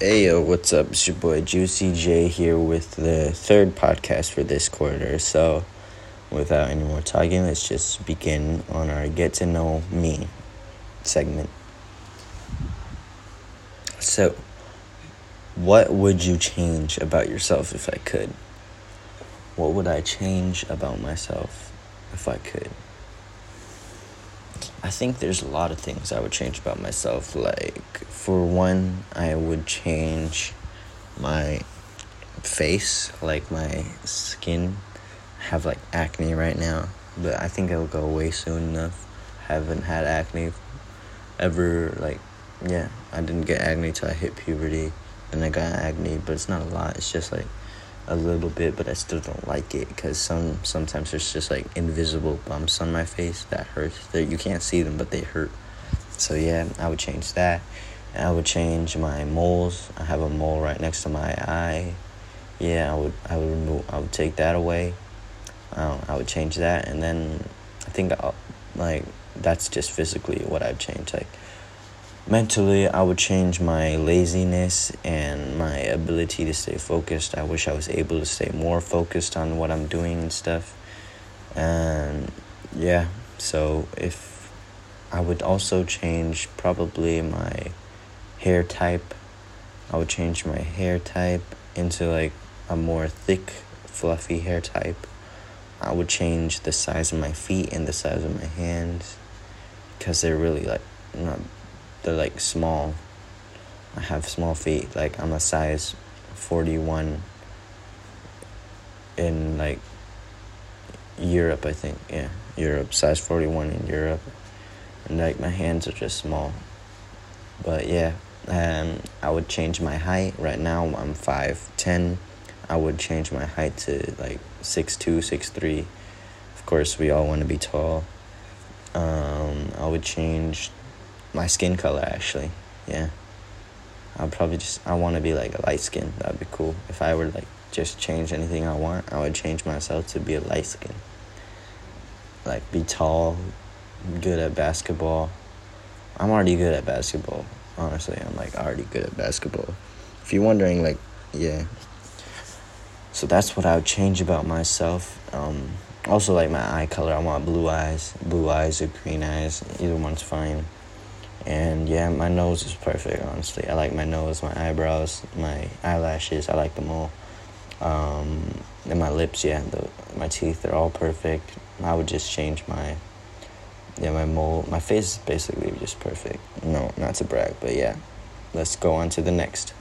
Hey yo, what's up? It's your boy Juicy J here with the third podcast for this quarter. So, without any more talking, let's just begin on our Get to Know Me segment. So, what would you change about yourself if I could? What would I change about myself if I could? I think there's a lot of things I would change about myself. Like, for one, I would change my face, like my skin. I have like acne right now, but I think it'll go away soon enough. Haven't had acne ever, like, yeah, I didn't get acne till I hit puberty, and I got acne, but it's not a lot. It's just like a little bit, but I still don't like it because some sometimes there's just like invisible bumps on my face that hurt. That you can't see them, but they hurt. So yeah, I would change that. I would change my moles. I have a mole right next to my eye. Yeah, I would I would remove I would take that away. Um, I would change that, and then I think I'll, like that's just physically what I'd change. Like mentally i would change my laziness and my ability to stay focused. I wish i was able to stay more focused on what i'm doing and stuff. And yeah so if i would also change probably my hair type i would change my hair type into like a more thick fluffy hair type. I would change the size of my feet and the size of my hands because they're really like not they're like small. I have small feet. Like I'm a size 41 in like Europe, I think. Yeah, Europe, size 41 in Europe. And like my hands are just small. But yeah, um, I would change my height. Right now I'm 5'10. I would change my height to like 6'2, 6'3. Of course, we all want to be tall. Um, I would change my skin color actually. Yeah. I'll probably just I want to be like a light skin. That'd be cool. If I were like just change anything I want, I would change myself to be a light skin. Like be tall, good at basketball. I'm already good at basketball. Honestly, I'm like already good at basketball. If you're wondering, like, yeah. So that's what I would change about myself. Um, also, like my eye color, I want blue eyes, blue eyes or green eyes. Either one's fine. And yeah, my nose is perfect, honestly. I like my nose, my eyebrows, my eyelashes. I like them all. Um, and my lips, yeah, the, my teeth, they're all perfect. I would just change my, yeah, my mole. My face is basically just perfect. No, not to brag, but yeah. Let's go on to the next.